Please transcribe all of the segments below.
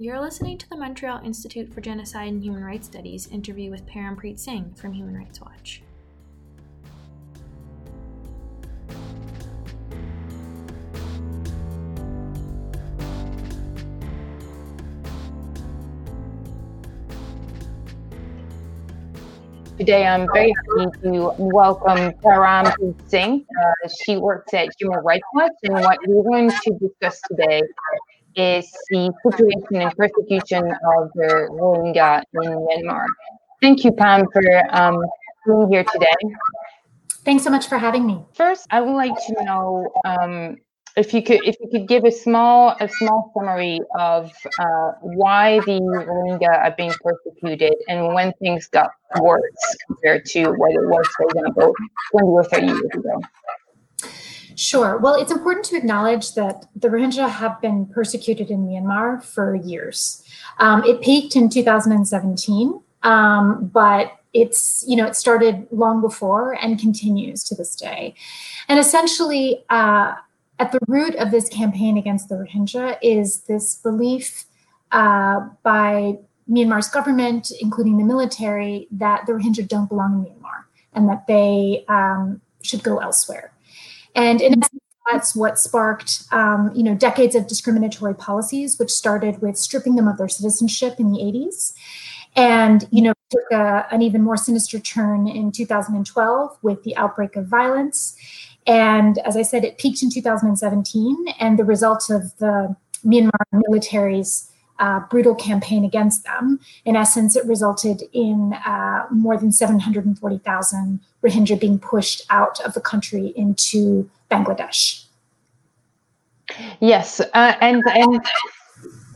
You're listening to the Montreal Institute for Genocide and Human Rights Studies interview with Parampreet Singh from Human Rights Watch. Today, I'm very happy to welcome Parampreet Singh. Uh, she works at Human Rights Watch, and what we're going to discuss today is the situation and persecution of the Rohingya in Myanmar. Thank you, Pam, for um, being here today. Thanks so much for having me. First, I would like to know um, if you could if you could give a small a small summary of uh, why the Rohingya are being persecuted and when things got worse compared to what it was, for example, 20 or 30 years ago. Sure. Well, it's important to acknowledge that the Rohingya have been persecuted in Myanmar for years. Um, it peaked in 2017, um, but it's you know it started long before and continues to this day. And essentially, uh, at the root of this campaign against the Rohingya is this belief uh, by Myanmar's government, including the military, that the Rohingya don't belong in Myanmar and that they um, should go elsewhere. And in essence, that's what sparked, um, you know, decades of discriminatory policies, which started with stripping them of their citizenship in the 80s, and you know, took a, an even more sinister turn in 2012 with the outbreak of violence. And as I said, it peaked in 2017, and the result of the Myanmar military's uh, brutal campaign against them. In essence, it resulted in uh, more than 740,000 Rohingya being pushed out of the country into Bangladesh. Yes, uh, and and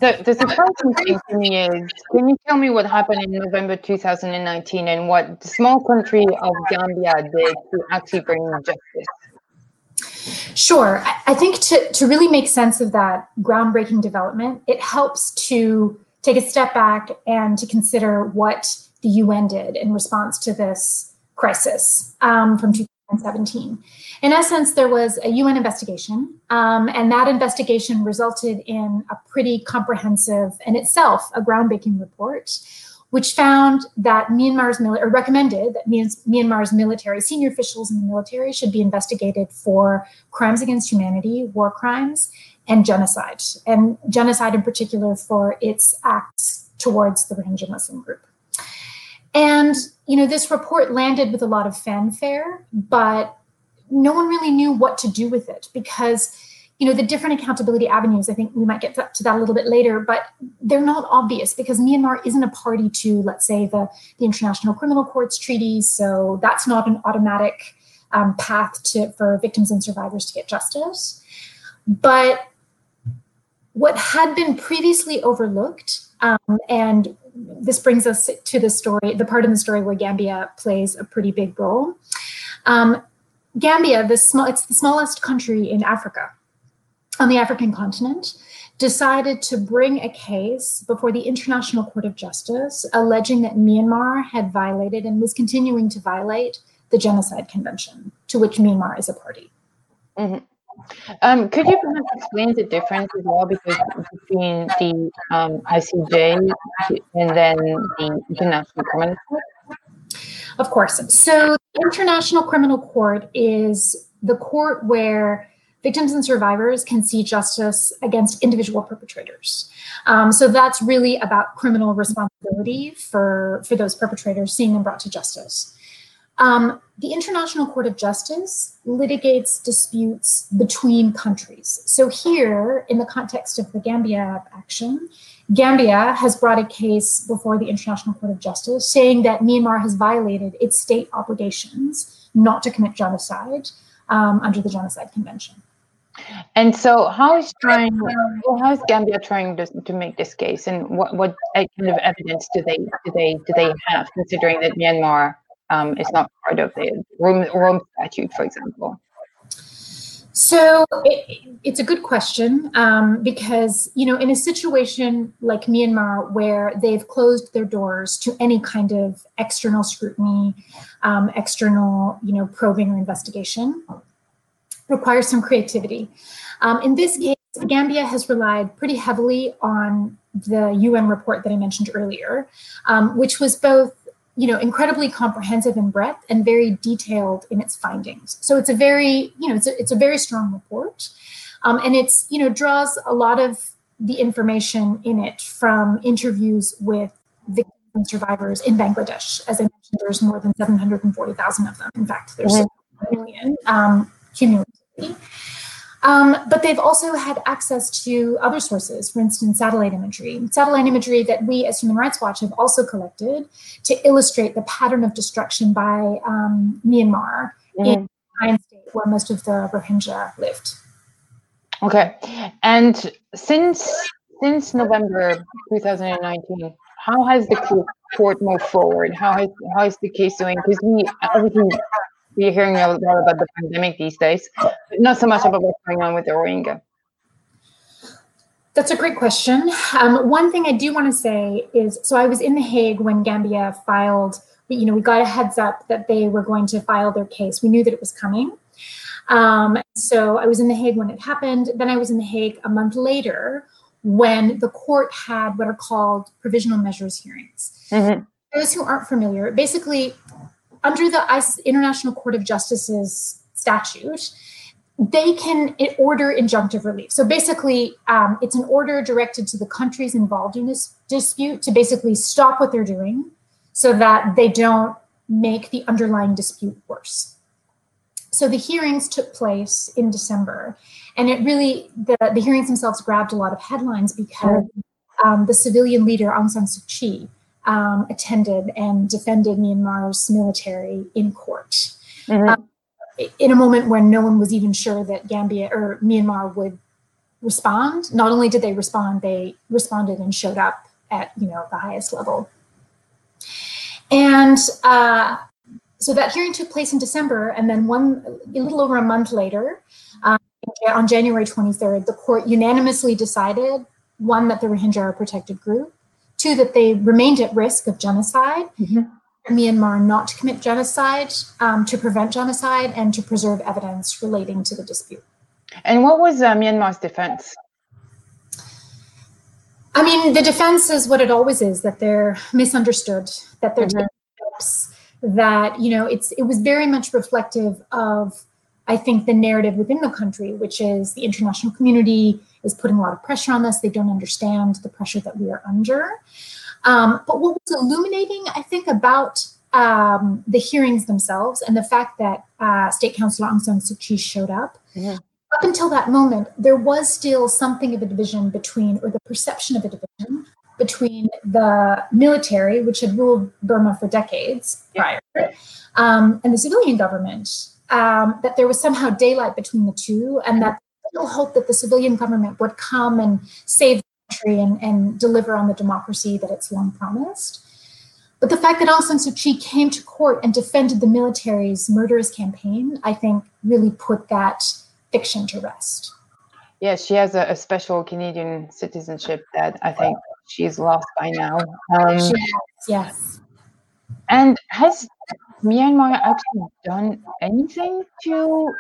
the, the surprising thing to me is, can you tell me what happened in November 2019 and what the small country of Gambia did to actually bring justice? Sure. I think to, to really make sense of that groundbreaking development, it helps to take a step back and to consider what the UN did in response to this crisis um, from 2017. In essence, there was a UN investigation, um, and that investigation resulted in a pretty comprehensive and itself a groundbreaking report which found that Myanmar's military, or recommended that Myanmar's military, senior officials in the military should be investigated for crimes against humanity, war crimes, and genocide, and genocide in particular for its acts towards the Rohingya Muslim group. And, you know, this report landed with a lot of fanfare, but no one really knew what to do with it because you know the different accountability avenues i think we might get to that a little bit later but they're not obvious because myanmar isn't a party to let's say the, the international criminal courts treaty so that's not an automatic um, path to for victims and survivors to get justice. But what had been previously overlooked um, and this brings us to the story the part in the story where gambia plays a pretty big role. Um, gambia the small it's the smallest country in africa on the African continent decided to bring a case before the International Court of Justice alleging that Myanmar had violated and was continuing to violate the Genocide Convention, to which Myanmar is a party. Mm-hmm. Um, could you perhaps explain the difference as well, because between the um, ICJ and then the International Criminal Court? Of course. So, the International Criminal Court is the court where victims and survivors can see justice against individual perpetrators. Um, so that's really about criminal responsibility for, for those perpetrators, seeing them brought to justice. Um, the International Court of Justice litigates disputes between countries. So, here, in the context of the Gambia action, Gambia has brought a case before the International Court of Justice saying that Myanmar has violated its state obligations not to commit genocide um, under the Genocide Convention. And so, how is trying? How is Gambia trying to, to make this case, and what what kind of evidence do they do they do they have, considering that Myanmar um, is not part of the Rome, Rome Statute, for example? So it, it's a good question um, because you know in a situation like Myanmar where they've closed their doors to any kind of external scrutiny, um, external you know probing or investigation, requires some creativity. Um, in this case, Gambia has relied pretty heavily on the UN report that I mentioned earlier, um, which was both you know incredibly comprehensive in breadth and very detailed in its findings. So it's a very you know it's a, it's a very strong report, um, and it's you know draws a lot of the information in it from interviews with victims and survivors in Bangladesh. As I mentioned, there's more than 740,000 of them. In fact, there's mm-hmm. a million um, cumulatively. Um, but they've also had access to other sources, for instance, satellite imagery. Satellite imagery that we as Human Rights Watch have also collected to illustrate the pattern of destruction by um, Myanmar mm. in the state where most of the Rohingya lived. Okay, and since since November 2019, how has the court moved forward? How has how is the case doing? Because we obviously we're hearing a lot about the pandemic these days, but not so much about what's going on with the Rohingya. That's a great question. Um, one thing I do want to say is so I was in The Hague when Gambia filed, you know, we got a heads up that they were going to file their case. We knew that it was coming. Um, so I was in The Hague when it happened. Then I was in The Hague a month later when the court had what are called provisional measures hearings. Mm-hmm. Those who aren't familiar, basically, under the International Court of Justice's statute, they can order injunctive relief. So basically, um, it's an order directed to the countries involved in this dispute to basically stop what they're doing so that they don't make the underlying dispute worse. So the hearings took place in December, and it really the, the hearings themselves grabbed a lot of headlines because um, the civilian leader Aung San Suu Kyi um, attended and defended Myanmar's military in court. Mm-hmm. Um, in a moment when no one was even sure that Gambia or Myanmar would respond. Not only did they respond, they responded and showed up at you know the highest level. And uh, so that hearing took place in December, and then one a little over a month later, um, on January 23rd, the court unanimously decided one that the Rohingya are a protected group, two that they remained at risk of genocide. Mm-hmm. Myanmar not to commit genocide, um, to prevent genocide, and to preserve evidence relating to the dispute. And what was uh, Myanmar's defense? I mean, the defense is what it always is that they're misunderstood, that they're mm-hmm. that you know it's it was very much reflective of I think the narrative within the country, which is the international community is putting a lot of pressure on us. They don't understand the pressure that we are under. Um, but what was illuminating, I think, about um, the hearings themselves and the fact that uh, State Councilor Aung San Suu Kyi showed up, yeah. up until that moment, there was still something of a division between, or the perception of a division between the military, which had ruled Burma for decades prior, um, and the civilian government. Um, that there was somehow daylight between the two, and that still hope that the civilian government would come and save the country and, and deliver on the democracy that it's long promised. But the fact that Aung San Suu Kyi came to court and defended the military's murderous campaign, I think, really put that fiction to rest. Yeah, she has a, a special Canadian citizenship that I think she's lost by now. Um, has, yes. And has Myanmar actually done anything to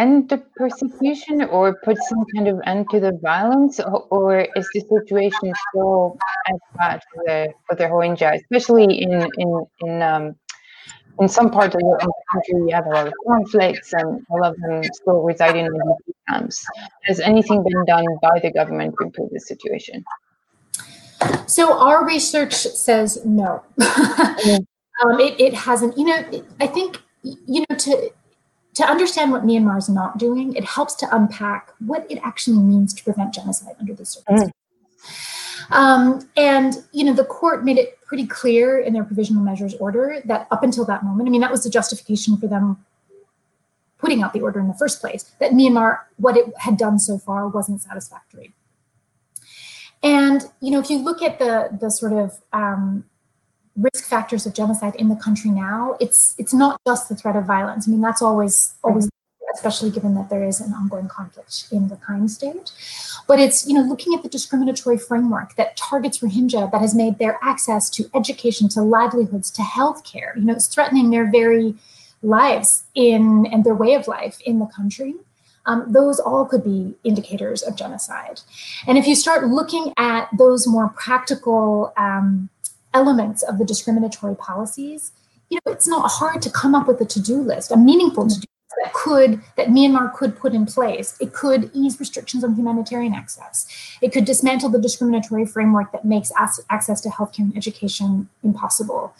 end the persecution or put some kind of end to the violence, or, or is the situation still as bad for the for the Rohingya, especially in in in um, in some parts of the country, we have a lot of conflicts, and all of them still residing in these camps. Has anything been done by the government to improve the situation? So our research says no. um, it, it hasn't. You know, I think you know to to understand what Myanmar is not doing, it helps to unpack what it actually means to prevent genocide under these circumstances. Mm. Um, and you know, the court made it pretty clear in their provisional measures order that up until that moment, I mean, that was the justification for them putting out the order in the first place. That Myanmar, what it had done so far, wasn't satisfactory. And you know, if you look at the the sort of um, risk factors of genocide in the country now, it's it's not just the threat of violence. I mean, that's always always especially given that there is an ongoing conflict in the Rakhine state. But it's you know looking at the discriminatory framework that targets Rohingya that has made their access to education, to livelihoods, to healthcare. You know, it's threatening their very lives in and their way of life in the country. um, those all could be indicators of genocide. And if you start looking at those more practical um, elements of the discriminatory policies, you know, it's not hard to come up with a to-do list, a meaningful to-do list that could that Myanmar could put in place. It could ease restrictions on humanitarian access. It could dismantle the discriminatory framework that makes access to healthcare and education impossible.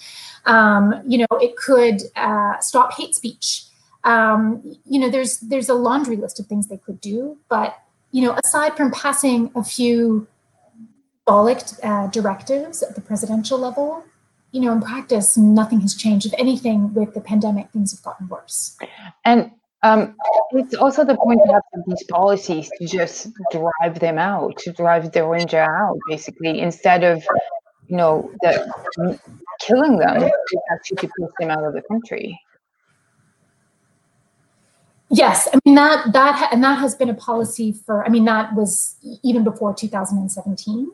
Um, you know, it could uh, stop hate speech. Um, you know, there's there's a laundry list of things they could do, but you know, aside from passing a few symbolic uh, directives at the presidential level, you know, in practice, nothing has changed. If anything, with the pandemic, things have gotten worse. And um, it's also the point to have these policies to just drive them out, to drive the Rohingya out, basically, instead of, you know, the, killing them, actually to push them out of the country. Yes, I mean that that and that has been a policy for. I mean that was even before 2017,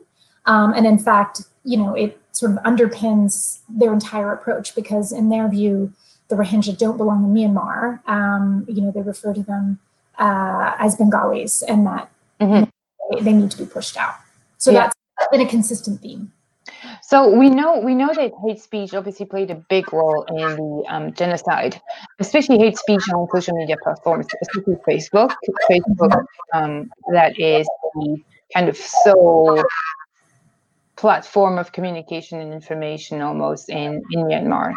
um, and in fact, you know, it sort of underpins their entire approach because, in their view, the Rohingya don't belong in Myanmar. Um, you know, they refer to them uh, as Bengalis, and that mm-hmm. they, need to be pushed out. So yeah. that's been a consistent theme. So we know we know that hate speech obviously played a big role in the um, genocide, especially hate speech on social media platforms, especially Facebook. Facebook um, that is the kind of sole platform of communication and information almost in, in Myanmar.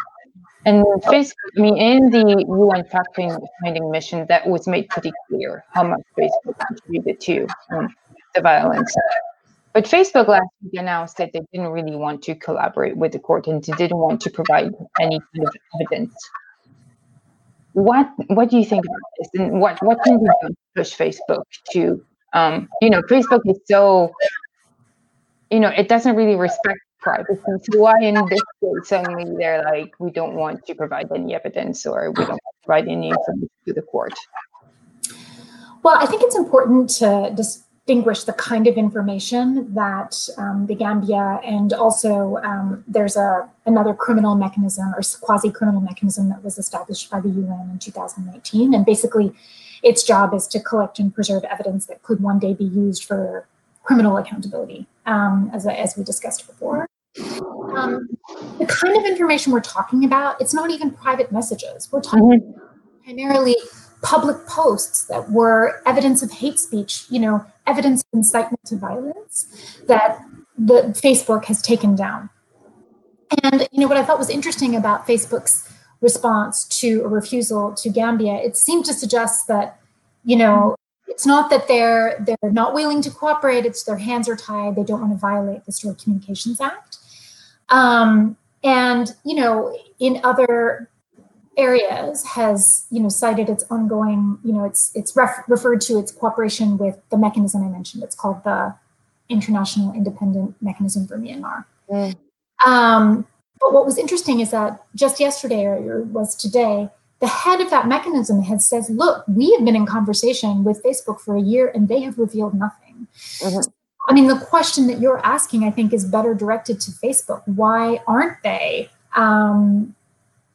And Facebook, I mean, in the UN fact finding mission, that was made pretty clear how much Facebook contributed to um, the violence. But Facebook last week announced that they didn't really want to collaborate with the court and they didn't want to provide any kind of evidence. What what do you think about this, and what what can be done to push Facebook to? Um, you know, Facebook is so you know, it doesn't really respect privacy. So why in this case suddenly they're like, we don't want to provide any evidence or we don't provide any information to the court? Well, I think it's important to distinguish the kind of information that um, the Gambia and also um, there's a another criminal mechanism or quasi-criminal mechanism that was established by the UN in 2019, and basically its job is to collect and preserve evidence that could one day be used for criminal accountability, um, as, as we discussed before. Um, the kind of information we're talking about, it's not even private messages. We're talking mm-hmm. primarily public posts that were evidence of hate speech, you know, evidence of incitement to violence that the Facebook has taken down. And you know what I thought was interesting about Facebook's response to a refusal to Gambia, it seemed to suggest that, you know, it's not that they're they're not willing to cooperate it's their hands are tied they don't want to violate the stored communications act um, and you know in other areas has you know cited its ongoing you know it's it's ref- referred to its cooperation with the mechanism i mentioned it's called the international independent mechanism for myanmar mm. um, but what was interesting is that just yesterday or was today the head of that mechanism has says, look, we have been in conversation with Facebook for a year and they have revealed nothing. Mm-hmm. I mean, the question that you're asking, I think, is better directed to Facebook. Why aren't they um,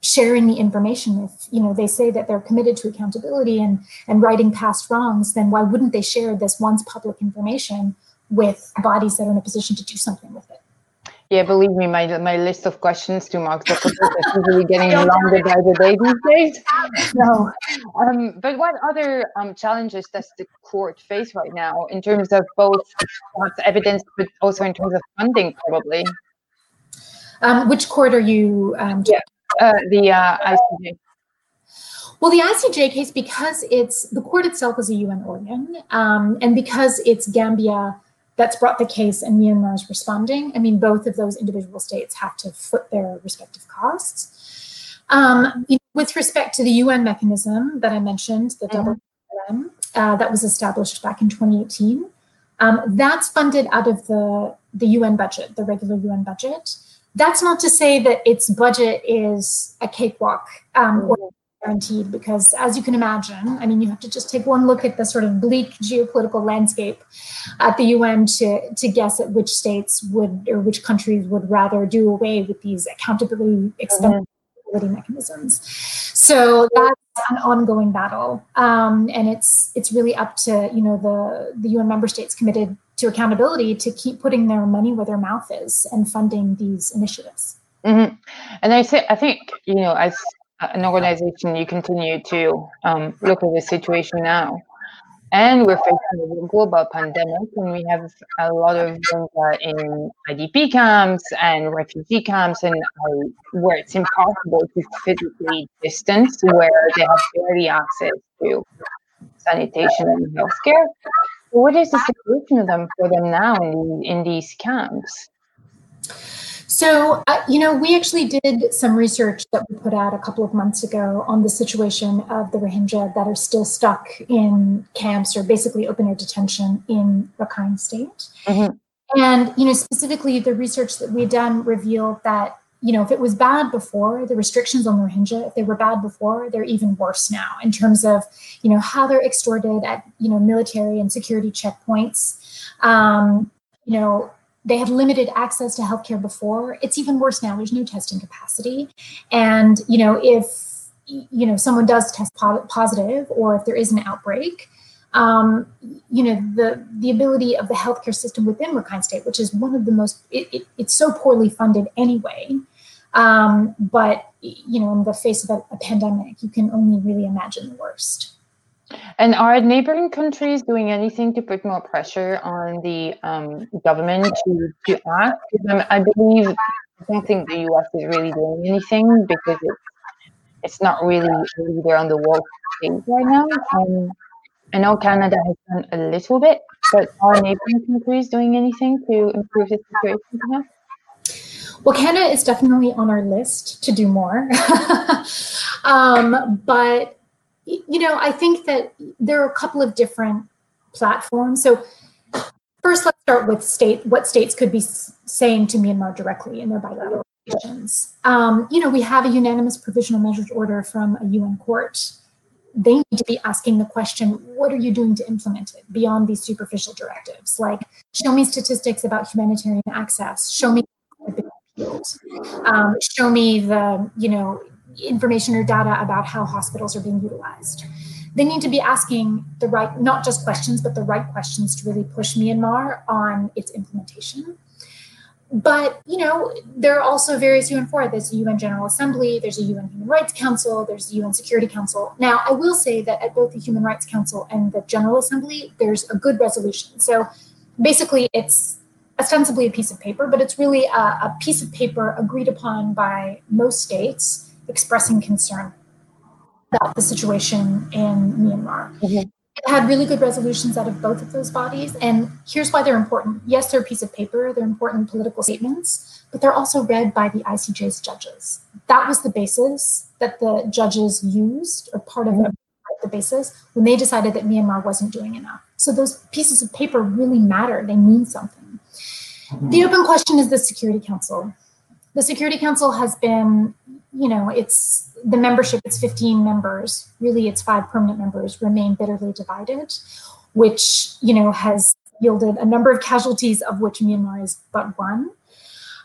sharing the information? If you know they say that they're committed to accountability and and righting past wrongs, then why wouldn't they share this once public information with bodies that are in a position to do something with it? Yeah, believe me, my my list of questions to Mark Zuckerberg is usually getting longer by the day these days. No, um, but what other um, challenges does the court face right now in terms of both evidence, but also in terms of funding, probably? Um, which court are you? Um, yeah, uh, the uh, ICJ. Well, the ICJ case, because it's the court itself is a UN organ, um, and because it's Gambia that's brought the case and Myanmar is responding. I mean, both of those individual states have to foot their respective costs. Um, with respect to the UN mechanism that I mentioned, the mm-hmm. WM, uh, that was established back in 2018, um, that's funded out of the, the UN budget, the regular UN budget. That's not to say that its budget is a cakewalk um, mm-hmm. or guaranteed because as you can imagine i mean you have to just take one look at the sort of bleak geopolitical landscape at the un to, to guess at which states would or which countries would rather do away with these accountability mm-hmm. mechanisms. So that's an ongoing battle, um, and it's it's really up to you know the the UN member states committed to accountability to keep putting their money where their mouth is and funding these initiatives. Mm-hmm. And I say, I think you know, as an organization, you continue to um, look at the situation now and we're facing a global pandemic, and we have a lot of Rohingya in IDP camps and refugee camps, and uh, where it's impossible to physically distance, where they have barely access to sanitation and healthcare. What is the situation of them for them now in, in these camps? So, uh, you know, we actually did some research that we put out a couple of months ago on the situation of the Rohingya that are still stuck in camps or basically open air detention in Rakhine State. Mm-hmm. And, you know, specifically the research that we've done revealed that, you know, if it was bad before, the restrictions on the Rohingya, if they were bad before, they're even worse now in terms of, you know, how they're extorted at, you know, military and security checkpoints. Um, you know, they had limited access to healthcare before. It's even worse now. There's no testing capacity. And, you know, if, you know, someone does test positive or if there is an outbreak, um, you know, the, the ability of the healthcare system within Rakhine State, which is one of the most, it, it, it's so poorly funded anyway. Um, but, you know, in the face of a, a pandemic, you can only really imagine the worst. And are neighboring countries doing anything to put more pressure on the um, government to, to act? Um, I believe, I don't think the US is really doing anything because it's, it's not really leader on the world stage right now. Um, I know Canada has done a little bit, but are neighboring countries doing anything to improve the situation Well, Canada is definitely on our list to do more. um, but you know, I think that there are a couple of different platforms. So first, let's start with state what states could be saying to Myanmar directly in their bilateral relations. Um, you know, we have a unanimous provisional measures order from a UN court. They need to be asking the question, what are you doing to implement it beyond these superficial directives? Like, show me statistics about humanitarian access. Show me um, show me the, you know, information or data about how hospitals are being utilized. They need to be asking the right, not just questions, but the right questions to really push Myanmar on its implementation. But, you know, there are also various UN fora. There's the UN General Assembly, there's a UN Human Rights Council, there's the UN Security Council. Now, I will say that at both the Human Rights Council and the General Assembly, there's a good resolution. So basically, it's ostensibly a piece of paper, but it's really a, a piece of paper agreed upon by most states expressing concern about the situation in Myanmar. Mm-hmm. It had really good resolutions out of both of those bodies. And here's why they're important. Yes, they're a piece of paper, they're important political statements, but they're also read by the ICJ's judges. That was the basis that the judges used, or part of mm-hmm. the basis, when they decided that Myanmar wasn't doing enough. So those pieces of paper really matter, they mean something. Mm-hmm. The open question is the Security Council. The Security Council has been you know, it's the membership, it's 15 members, really it's five permanent members, remain bitterly divided, which, you know, has yielded a number of casualties, of which Myanmar is but one.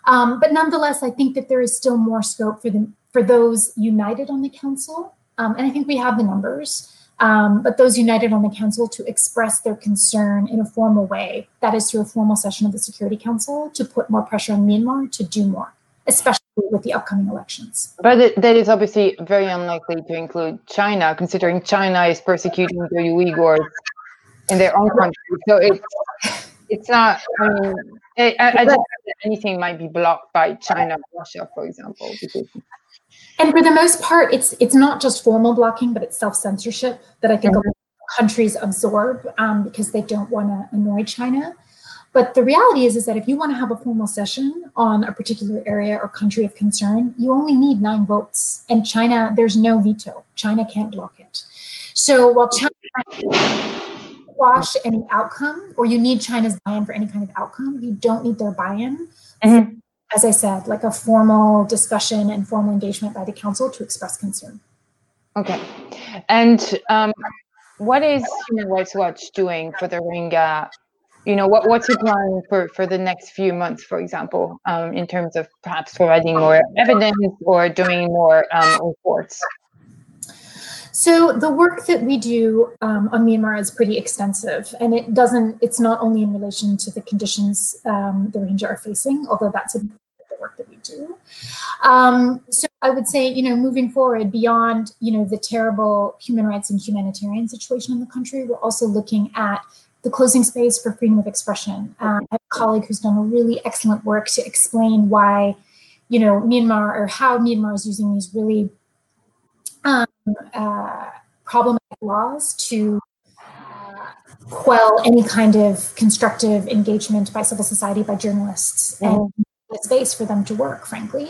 Um, but nonetheless, I think that there is still more scope for the, for those united on the council, um, and I think we have the numbers. Um, but those united on the council to express their concern in a formal way, that is through a formal session of the Security Council, to put more pressure on Myanmar to do more, especially with the upcoming elections. But it, that is obviously very unlikely to include China, considering China is persecuting the Uyghurs in their own country. So it's it's not. I mean, I, I just anything might be blocked by China, Russia, for example. Because, and for the most part, it's it's not just formal blocking, but it's self censorship that I think mm-hmm. countries absorb um, because they don't want to annoy China. But the reality is, is that if you want to have a formal session on a particular area or country of concern, you only need nine votes. And China, there's no veto. China can't block it. So while China can't quash any outcome, or you need China's buy-in for any kind of outcome, you don't need their buy-in. Mm-hmm. As I said, like a formal discussion and formal engagement by the council to express concern. Okay. And um, what is Human Rights Watch doing for the Rohingya you know, what, what's your plan for, for the next few months, for example, um, in terms of perhaps providing more evidence or doing more um, reports? So the work that we do um, on Myanmar is pretty extensive, and it doesn't. It's not only in relation to the conditions um, the Rohingya are facing, although that's a the work that we do. Um, so I would say, you know, moving forward beyond, you know, the terrible human rights and humanitarian situation in the country, we're also looking at the closing space for freedom of expression. Um, I have a colleague who's done a really excellent work to explain why, you know, Myanmar or how Myanmar is using these really um, uh, problematic laws to uh, quell any kind of constructive engagement by civil society, by journalists, mm-hmm. and space for them to work, frankly.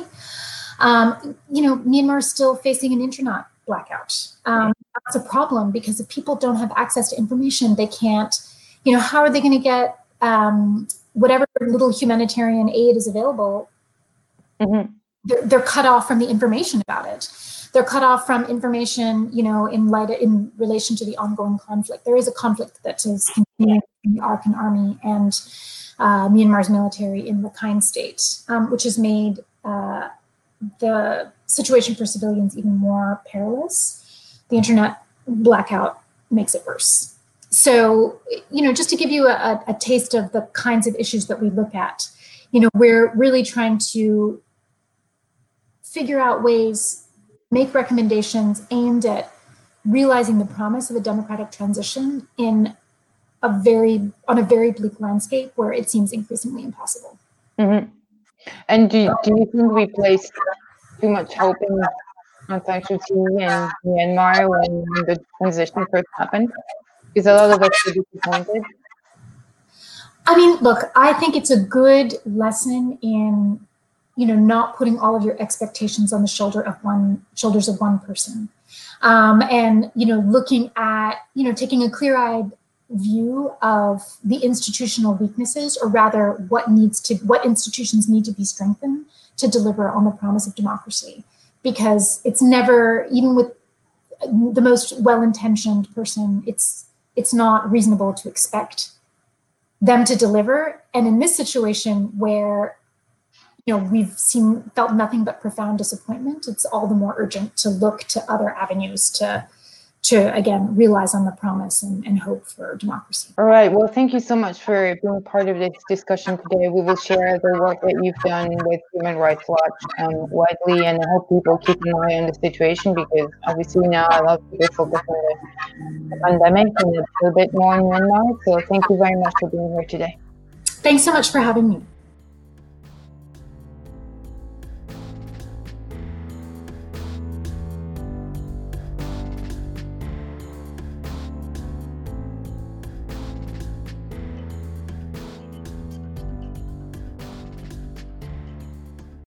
Um, you know, Myanmar is still facing an internet blackout. Um, that's a problem because if people don't have access to information, they can't you know, how are they going to get um, whatever little humanitarian aid is available? Mm-hmm. They're, they're cut off from the information about it. They're cut off from information, you know, in light of, in relation to the ongoing conflict. There is a conflict that is continuing in the Arakan army and uh, Myanmar's military in Rakhine state, um, which has made uh, the situation for civilians even more perilous. The internet blackout makes it worse so you know just to give you a, a, taste of the kinds of issues that we look at you know we're really trying to figure out ways make recommendations aimed at realizing the promise of a democratic transition in a very on a very bleak landscape where it seems increasingly impossible mm-hmm. and do, do you think we place too much hope in Aung San Suu Kyi and Myanmar when the transition first happened? Is a lot of us disappointed? I mean, look, I think it's a good lesson in, you know, not putting all of your expectations on the shoulder of one shoulders of one person, um, and you know, looking at, you know, taking a clear-eyed view of the institutional weaknesses, or rather, what needs to, what institutions need to be strengthened to deliver on the promise of democracy, because it's never, even with the most well-intentioned person, it's it's not reasonable to expect them to deliver. And in this situation where you know we've seen felt nothing but profound disappointment, it's all the more urgent to look to other avenues to to again realize on the promise and, and, hope for democracy. All right. Well, thank you so much for being part of this discussion today. We will share the work that you've done with Human Rights Watch um, widely, and I hope people keep an eye on the situation because obviously now a lot of people focus on the pandemic and a little bit more in Myanmar. So thank you very much for being here today. Thanks so much for having me.